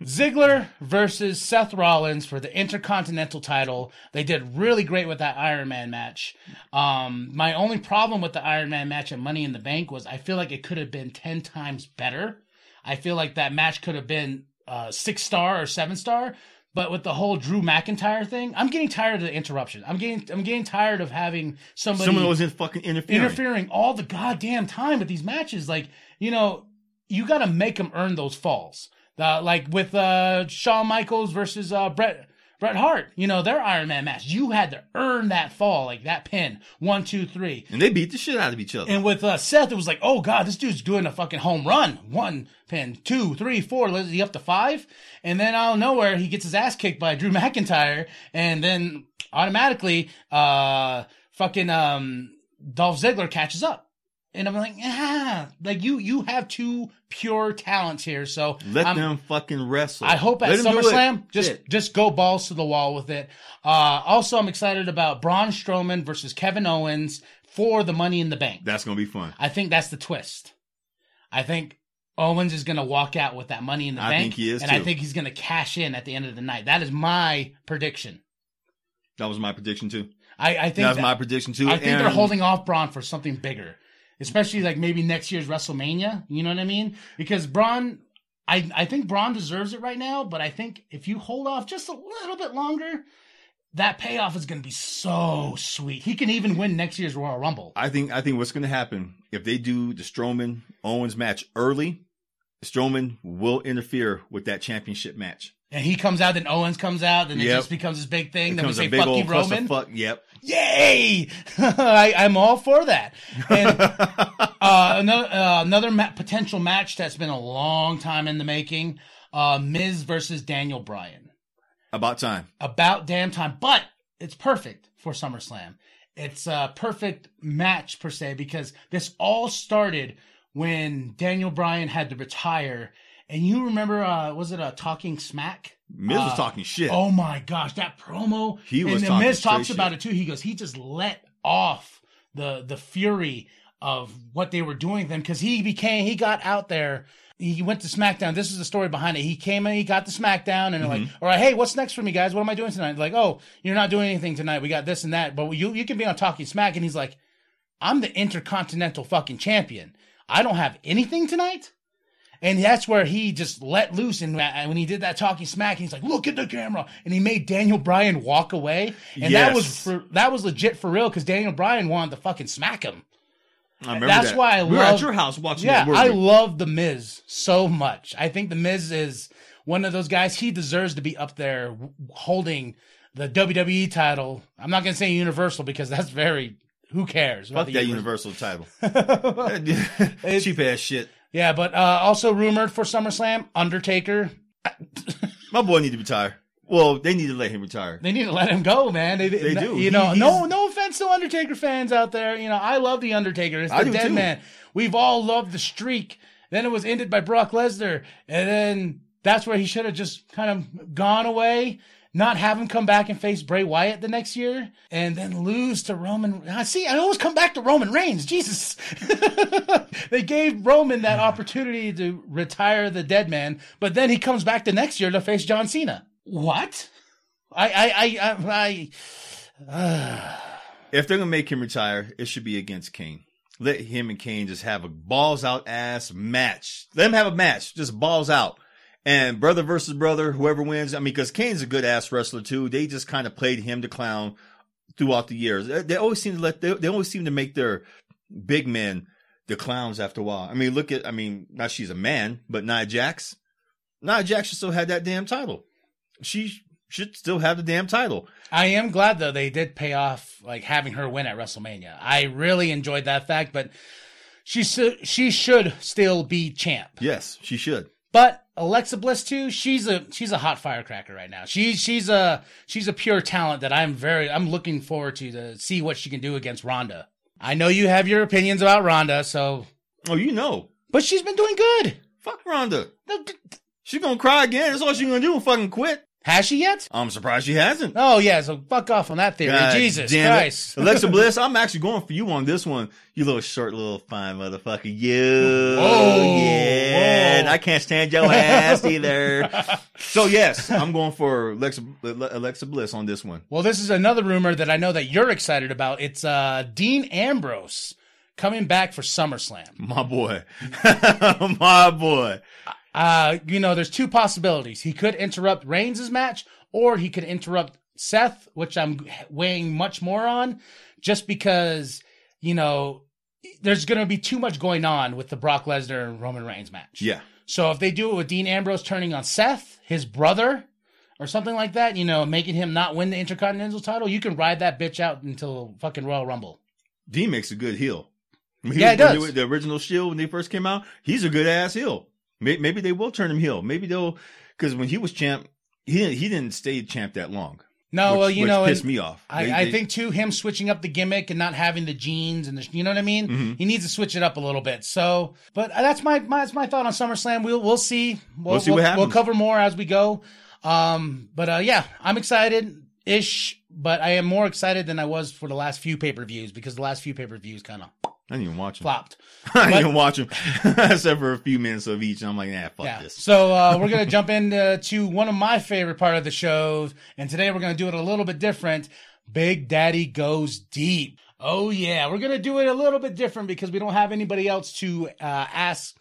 Ziggler versus Seth Rollins for the Intercontinental title. They did really great with that Iron Man match. Um, my only problem with the Iron Man match at Money in the Bank was I feel like it could have been ten times better. I feel like that match could have been uh, six star or seven star. But with the whole Drew McIntyre thing, I'm getting tired of the interruption. I'm getting I'm getting tired of having somebody Someone was in fucking interfering. interfering all the goddamn time with these matches. Like, you know, you got to make them earn those falls. Uh, like with uh, Shawn Michaels versus uh, Bret Bret Hart. You know, their Iron Man match. You had to earn that fall, like that pin. One, two, three. And they beat the shit out of each other. And with uh, Seth, it was like, oh god, this dude's doing a fucking home run. One pin, two, three, four. Is he up to five? And then out of nowhere, he gets his ass kicked by Drew McIntyre, and then automatically, uh, fucking um, Dolph Ziggler catches up. And I'm like, ah, like you, you have two pure talents here. So Let I'm- them fucking wrestle. I hope at Let 'em do it. SummerSlam, just Shit. just go balls to the wall with it. Uh, also, I'm excited about Braun Strowman versus Kevin Owens for the Money in the Bank. That's gonna be fun. I think that's the twist. I think Owens is going to walk out with that Money in the I Bank, think he is, and I think he's going to cash in at the end of the night. That is my prediction. That was my prediction too. I, I think That was that- my prediction too. I think they're holding off Braun for something bigger, especially like maybe next year's WrestleMania. You know what I mean? Because Braun, I I think Braun deserves it right now, but I think if you hold off just a little bit longer, that payoff is going to be so sweet. He can even win next year's Royal Rumble. I think I think what's gonna happen if they do the Strowman Owens match early, Strowman will interfere with that championship match. And he comes out, then Owens comes out, then it Yep. just becomes this big thing. It then we say "fuck you, Roman." clusterfuck. Yep. Yay! I, I'm all for that. And uh, another uh, another ma- potential match that's been a long time in the making: uh, Miz versus Daniel Bryan. About time. About damn time, but it's perfect for SummerSlam. It's a perfect match per se because this all started when Daniel Bryan had to retire. And you remember, uh, was it a Talking Smack? Miz was Uh, talking shit. Oh my gosh, that promo! He was and then Miz talks about shit. it too. He goes, he just let off the the fury of what they were doing to them because he became he got out there he went to SmackDown. This is the story behind it. He came in, he got the SmackDown, and they're like, "All right, hey, what's next for me, guys? What am I doing tonight?" Like, "Oh, you're not doing anything tonight. We got this and that, but you you can be on Talking Smack." And he's like, "I'm the Intercontinental fucking champion. I don't have anything tonight." And that's where he just let loose. And and when he did that talking smack, he's like, "Look at the camera," and he made Daniel Bryan walk away. And that was for that was legit for real because Daniel Bryan wanted to fucking smack him. I remember That's that. why I we were love- at your house watching Yeah, that. I love the Miz so much. I think the Miz is one of those guys. He deserves to be up there holding the WWE title. I'm not gonna say Universal because that's very. Who cares? about Fuck the that Universal- Universal title. Cheap ass shit. Yeah, but uh, also rumored for SummerSlam, Undertaker. My boy need to retire. Well, they need to let him retire. They need to let him go, man. They, They do. You know, he's- no, no offense to Undertaker fans out there. You know, I love the Undertaker. It's I the do dead too. man. We've all loved the streak. Then it was ended by Brock Lesnar, and then that's where he should have just kind of gone away. Not have him come back and face Bray Wyatt the next year, and then lose to Roman. I see. I always come back to Roman Reigns. Jesus, they gave Roman that opportunity to retire the dead man, but then he comes back the next year to face John Cena. What? I I I I. I If they're gonna make him retire, it should be against Kane. Let him and Kane just have a balls out ass match. Let them have a match, just balls out. And brother versus brother, whoever wins. I mean, because Kane's a good ass wrestler too. They just kind of played him the clown throughout the years. They, they always seem to let they, they always seem to make their big men the clowns after a while. I mean, look at I mean, not she's a man, but Nia Jax. Nia Jax should still have that damn title. She should still have the damn title. I am glad though they did pay off like having her win at WrestleMania. I really enjoyed that fact, but she she should still be champ. Yes, she should. But Alexa Bliss too, she's a she's a hot firecracker right now. She's she's a she's a pure talent that I'm very I'm looking forward to to see what she can do against Ronda. I know you have your opinions about Ronda, so Oh, you know. but she's been doing good. Fuck Ronda. No, d- d- She's gonna cry again. That's all she's gonna do. Fucking quit. Has she yet? I'm surprised she hasn't. Oh yeah, so fuck off on that theory. God Jesus. Christ. Alexa Bliss, I'm actually going for you on this one. You little short, little fine motherfucker. You. Oh yeah. Whoa. I can't stand your ass either. so yes, I'm going for Alexa, Alexa Bliss on this one. Well, this is another rumor that I know that you're excited about. It's uh, Dean Ambrose coming back for SummerSlam. My boy. My boy. Uh, you know, there's two possibilities. He could interrupt Reigns' match, or he could interrupt Seth, which I'm weighing much more on, just because, you know, there's going to be too much going on with the Brock Lesnar and Roman Reigns match. Yeah. So if they do it with Dean Ambrose turning on Seth, his brother, or something like that, you know, making him not win the Intercontinental title, you can ride that bitch out until fucking Royal Rumble. Dean makes a good heel. I mean, Yeah, he does. The original Shield when they first came out, he's a good ass heel. Maybe, maybe they will turn him heel. Maybe they'll because when he was champ, he didn't, he didn't stay champ that long. No, which, well, you know, pissed me off. I, They- I they- think too him switching up the gimmick and not having the jeans and the, you know what I mean. Mm-hmm. He needs to switch it up a little bit. So, but that's my, my that's my thought on SummerSlam. We'll we'll see. We'll, We'll see what happens. We'll cover more as we go. Um, but uh, yeah, I'm excited ish. But I am more excited than I was for the last few pay per views because the last few pay per views kind of I didn't even watch him. flopped. I didn't even watch him except for a few minutes of each. And I'm like, nah, fuck Yeah. this. So uh, we're gonna jump into to one of my favorite part of the shows, and today we're gonna do it a little bit different. Big Daddy goes deep. Oh yeah, we're gonna do it a little bit different because we don't have anybody else to uh, ask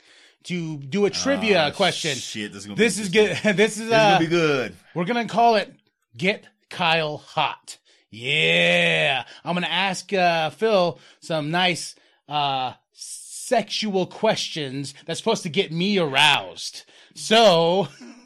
to do a trivia Ah, question. Shit, this is gonna This be is good. This is This is uh, gonna be good. we're gonna call it Get Kyle Hot. Yeah. I'm gonna ask uh, Phil some nice uh, sexual questions that's supposed to get me aroused. So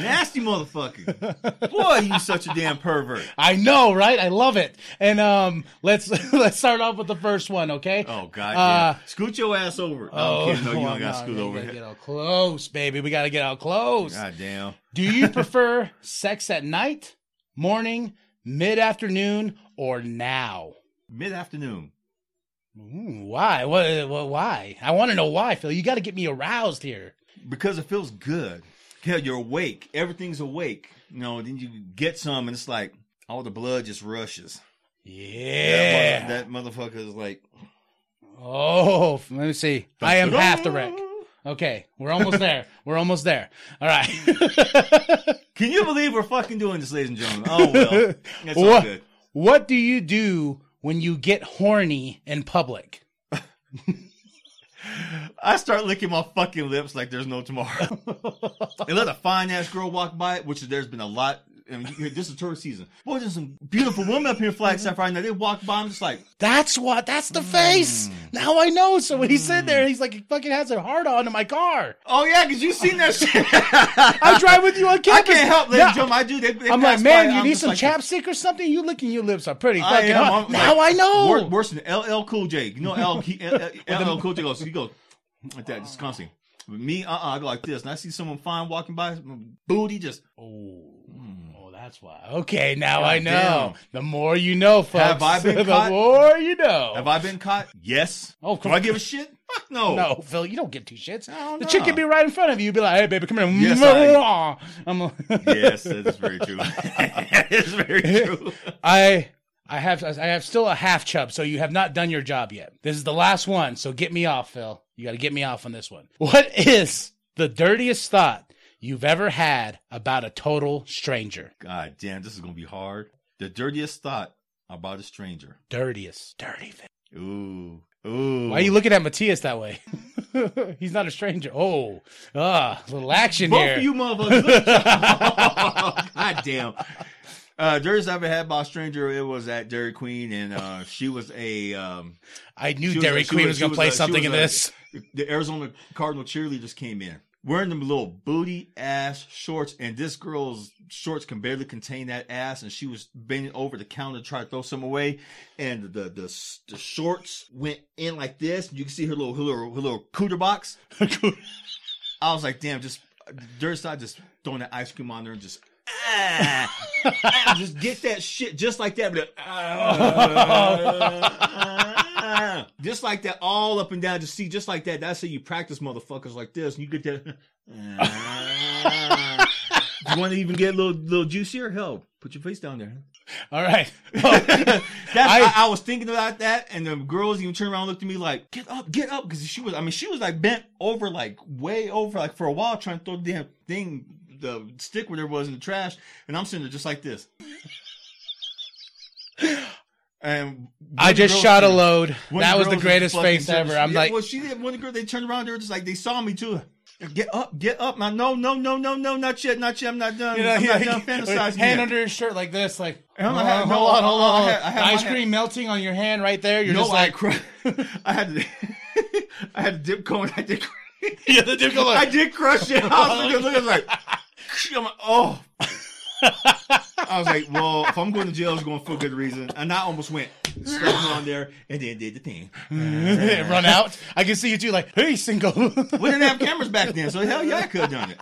Nasty motherfucker. Boy, you such a damn pervert. I know, right? I love it. And um let's let's start off with the first one, okay? Oh god, Uh, damn. scoot your ass over. No, Oh, kidding. No, you don't on, got no, to scoot over. Get out close, baby. We gotta get out close. God damn. Do you prefer sex at night, morning, mid afternoon, or now? Mid afternoon. Ooh, why? What, what? Why? I want to know why, Phil. You got to get me aroused here. Because it feels good. Yeah, you're awake. Everything's awake. You know, then you get some and it's like all the blood just rushes. Yeah. That, mother, that motherfucker is like oh, let me see. I am half the wreck. Okay, we're almost there. We're almost there. All right. Can you believe we're fucking doing this, ladies and gentlemen? Oh well, it's all what, good. what do you do when you get horny in public? I start licking my fucking lips like there's no tomorrow. and let a fine ass girl walk by, which there's been a lot. You- this is tourist season. Boy, there's some beautiful women up here in Flagstaff right now. They walk by, I'm just like, That's what. That's the face. Now I know. So when he's sitting there, he's like, he fucking has a heart on in my car. oh yeah, because you seen that shit. I drive with you on camera. I can't help, ladies Yeah. and gentlemen. I do. They, they I'm like, man, by, you I'm need some like chapstick or something. You licking your lips are pretty I fucking am. hot. I'm Now like, I know. Worse, worse than LL Cool J. You know L, he, L, LL Cool J goes, he goes like that, just constantly. But me, uh, uh I go like this, and I see someone fine walking by, booty just. Oh, oh, that's why. Okay, now God I know. damn. The more you know, folks. Have I been the caught? more you know. Have I been caught? Yes. Oh, do I give a shit? Fuck no. No, Phil, you don't get two shits. The chick can be right in front of you. You'd be like, "Hey, baby, come here." Yes, I- I'm. like- Yes, that is very true. is very true. I I have I have still a half chub, so you have not done your job yet. This is the last one, so get me off, Phil. You got to get me off on this one. What is the dirtiest thought you've ever had about a total stranger? God damn, this is gonna be hard. The dirtiest thought about a stranger. Dirtiest, dirty. Thing. Ooh. Ooh. Why are you looking at Matias that way? He's not a stranger. Oh, ah, little action Both here. of you motherfuckers. God damn. Uh, dirtiest I ever had about a stranger, it was at Dairy Queen, and uh, she was a um, I knew She was Dairy Queen was- was, going to play a- something in a- this. the Arizona Cardinal cheerleaders came in wearing them little booty ass shorts, and this girl's shorts can barely contain that ass, and she was bending over the counter to try to throw some away, and the the, the shorts went in like this, and you can see her little her little, her little cooter box. I was like, damn, just dirt side, just throwing that ice cream on there and just. ah, just get that shit just like that, but, ah, just like that, all up and down. Just see, just like that. That's how you practice, motherfuckers, like this. And you get that. ah. you want to even get a little, little juicier? Hell, put your face down there. All right. That's, I- I, I, was thinking about that, and the girls even turned around, and looked at me like, "Get up, get up," because she was. I mean, she was like bent over, like way over, like for a while, trying to throw the damn thing, the stick where there was in the trash, and I'm sitting there just like this. And I one of the just shot a load. That was the greatest face ever. I'm yeah, like, well, she did. One girl, they turned around, they were just like, they saw me too. Get up, get up. No, no, no, no, no, not yet, not yet. I'm not done. you know, I'm yeah, not done fantasizing hand yet. under his shirt like this, like, And I'm hold on, hold on, hold I on. had- I had my Ice cream melting on your hand right there. You're no, just I like, I had to, I had to dip cone. I did. yeah, the dude go I did crush it. I was looking, looking like, I'm like, oh. I was like, well, if I'm going to jail, it's going for a good reason. And I almost went stepping on there and then did the thing. run out. I can see you too, like, hey, single. We didn't have cameras back then, so hell yeah, I could have done it.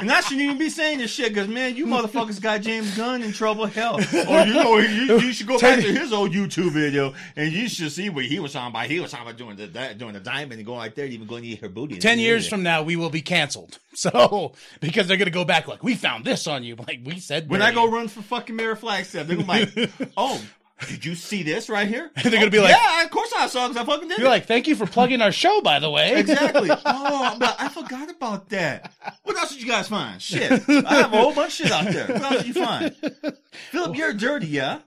And I shouldn't even be saying this shit because man, you motherfuckers got James Gunn in trouble. Hell, or you know, you, you should go back to his old YouTube video and you should see what he was talking about. He was talking about doing the doing the diamond and going like that, even going to eat her booty. Ten years from now, we will be canceled. So, because they're going to go back, like, we found this on you. Like, we said, when I go run for fucking Mayor Flagstaff, they're gonna be like, oh. Did you see this right here? They're gonna be oh, like- "Yeah, of course I saw because I fucking did." You're it." like, thank you for plugging our show, by the way. Exactly. Oh, but I forgot about that. What else did you guys find? Shit. I have a whole bunch of shit out there. What else did you find? Philip, you're dirty, yeah?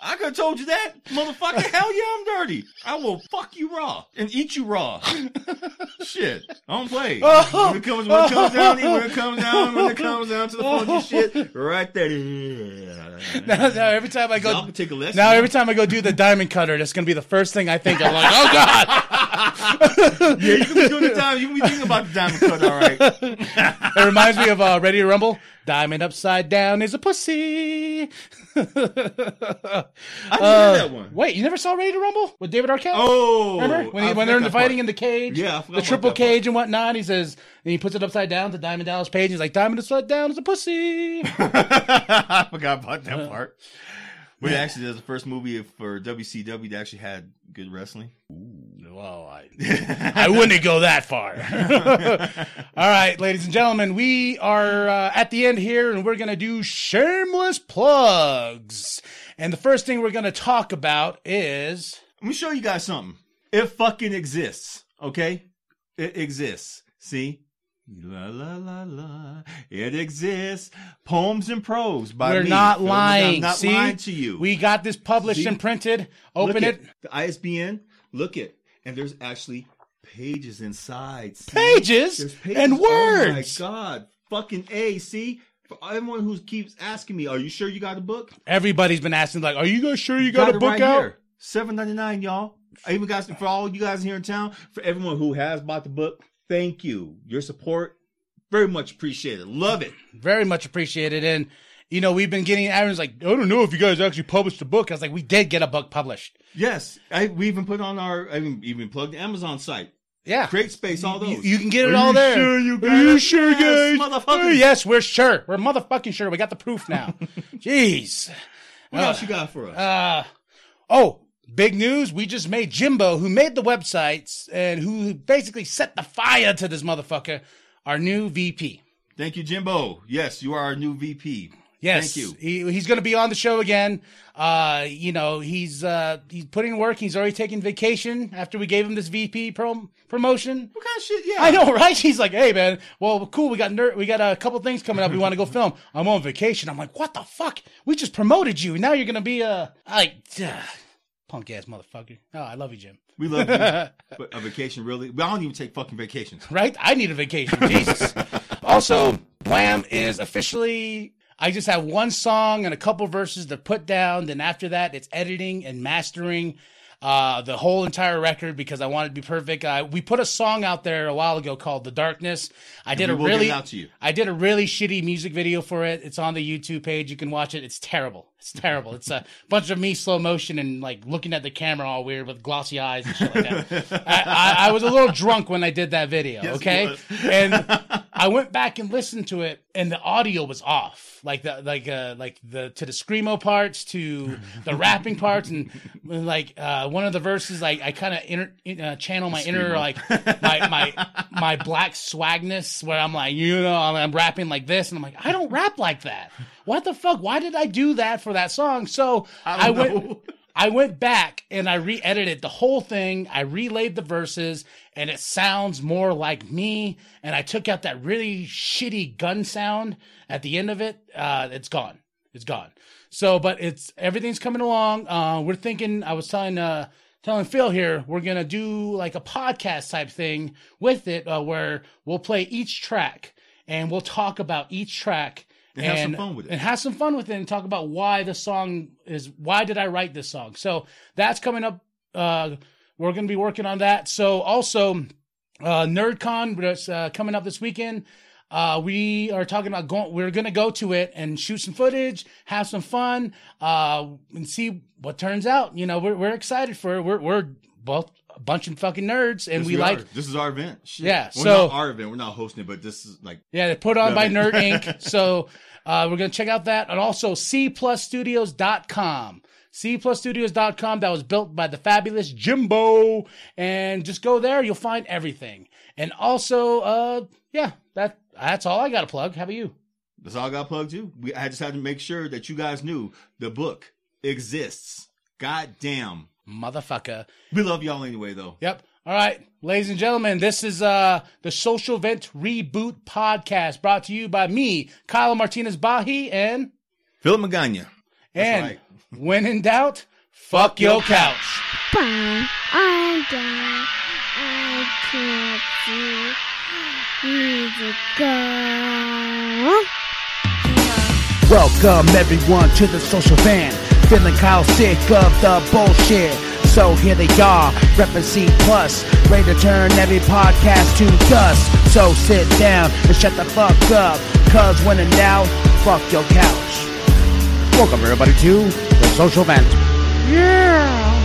I could have told you that. Motherfucker, hell yeah, I'm dirty. I will fuck you raw and eat you raw. shit. I don't play. Oh. When it comes, when it comes down, when it comes down, when it comes down to the funky shit, right there. now, now every time I go, Y'all can take a lesson. now every time I go do the diamond cutter, that's gonna be the first thing I think of. I'm like, oh god, Yeah, you can be doing the diamond. You can be thinking about the diamond cutter, all right. it reminds me of uh, Ready to Rumble. Diamond upside down is a pussy. I Uh, that one. Wait, you never saw Ready to Rumble with David Arquette? Oh, Remember when, he, when they're in the fighting part. in the cage? Yeah, the triple that part. cage and whatnot. He says, and he puts it upside down to Diamond Dallas Page. He's like, Diamond upside down is a pussy. I forgot about that part. But actually, there's the first movie for WCW that actually had good wrestling. well, I, I wouldn't go that far. All right, ladies and gentlemen, we are uh, at the end here, and we're going to do shameless plugs. And the first thing we're going to talk about is Let me show you guys something. It fucking exists, okay? It exists. See? La la la la. It exists. Poems and prose by We're me. not lying. I'm not See? lying to you. We got this published See? and printed. Open it. the ISBN. Look it, and there's actually pages inside. See? Pages There's pages. and words. Oh my god, fucking a. See, for everyone who keeps asking me, "Are you sure you got a book?" Everybody's been asking, like, "Are you guys sure you got, a book right out?" here. Seven ninety nine, y'all. I even got for all you guys here in town. For everyone who has bought the book, thank you. Your support, very much appreciated. Love it. Very much appreciated. And you know, we've been getting Aaron's like, "I don't know if you guys actually published a book." I was like, "We did get a book published." Yes, I, we even put on our. I even even plugged the Amazon site. Yeah. CreateSpace, all those. you can get it Are all you there. sure you Are you sure, Yes, guys? Oh, yes, we're sure. We're motherfucking sure. We got the proof now. Jeez. what else you got for us? Uh, oh, big news. We just made Jimbo, who made the websites and who basically set the fire to this motherfucker, our new VP. Thank you, Jimbo. Yes, you are our new VP. Yes, Thank you. He, he's going to be on the show again. Uh, you know, he's uh, he's putting in work. He's already taking vacation after we gave him this VP pro- promotion. What kind of shit? Yeah, I know, right? He's like, "Hey, man, well, cool. We got ner- we got a couple things coming up. We want to go film. I'm on vacation. I'm like, what the fuck? We just promoted you. Now you're gonna be a like punk ass motherfucker. Oh, I love you, Jim. We love you. but a vacation, really? I don't even take fucking vacations. Right? I need a vacation. Jesus. Also, Wham is officially. I just have one song and a couple verses to put down. Then after that, it's editing and mastering uh, the whole entire record because I want it to be perfect. Uh, we put a song out there a while ago called "The Darkness." I did we a really, it out to you. I did a really shitty music video for it. It's on the YouTube page. You can watch it. It's terrible. It's terrible. It's a bunch of me slow motion and like looking at the camera all weird with glossy eyes and shit like that. I, I, I was a little drunk when I did that video. Yes, okay, and I went back and listened to it, and the audio was off, like the like uh like the to the screamo parts, to the rapping parts, and like uh one of the verses, like I kind of inner uh, channel my inner like my my my black swagness, where I'm like, you know, I'm, I'm rapping like this, and I'm like, I don't rap like that. What the fuck? Why did I do that for that song? So I, I went. I went back and I re-edited the whole thing. I relayed the verses and it sounds more like me. And I took out that really shitty gun sound at the end of it. Uh, it's gone. It's gone. So, but it's everything's coming along. Uh, we're thinking. I was telling uh, telling Phil here we're gonna do like a podcast type thing with it, uh, where we'll play each track and we'll talk about each track. And have some fun with it. And have some fun with it and talk about why the song is why did I write this song. So that's coming up. Uh, we're going to be working on that. So also, uh, NerdCon that's uh, coming up this weekend. Uh, we are talking about going. We're going to go to it and shoot some footage, have some fun, uh, and see what turns out. You know, we're we're excited for it. We're we're both a bunch of fucking nerds, and Yes, we, like. This is our event. Shit. Yeah, Well, so- not our event. We're not hosting it, but this is like Yeah, they're put on by Nerd. Inc. So uh, we're to check out that. And also cplusstudios.com. cplusstudios.com that was built by the fabulous Jimbo. And just go there, you'll find everything. And also, uh, yeah, that that's all I got to plug. How about you? That's all I got plugged to. We, I just had to make sure that you guys knew the book exists. God damn. Motherfucker. We love y'all anyway, though. Yep. All right, ladies and gentlemen, this is uh the Social Vent Reboot Podcast brought to you by me, Kyle Martinez Bahi, and Philip Magana. and right. when in doubt, fuck your couch. Bye. I'm down. I can't see. Music go. Welcome everyone to the social van. Feeling Kyle sick of the bullshit. So here they are, reppin' C plus, ready to turn every podcast to dust. So sit down and shut the fuck up, cause when in doubt, fuck your couch. Welcome everybody to the social vent. Yeah.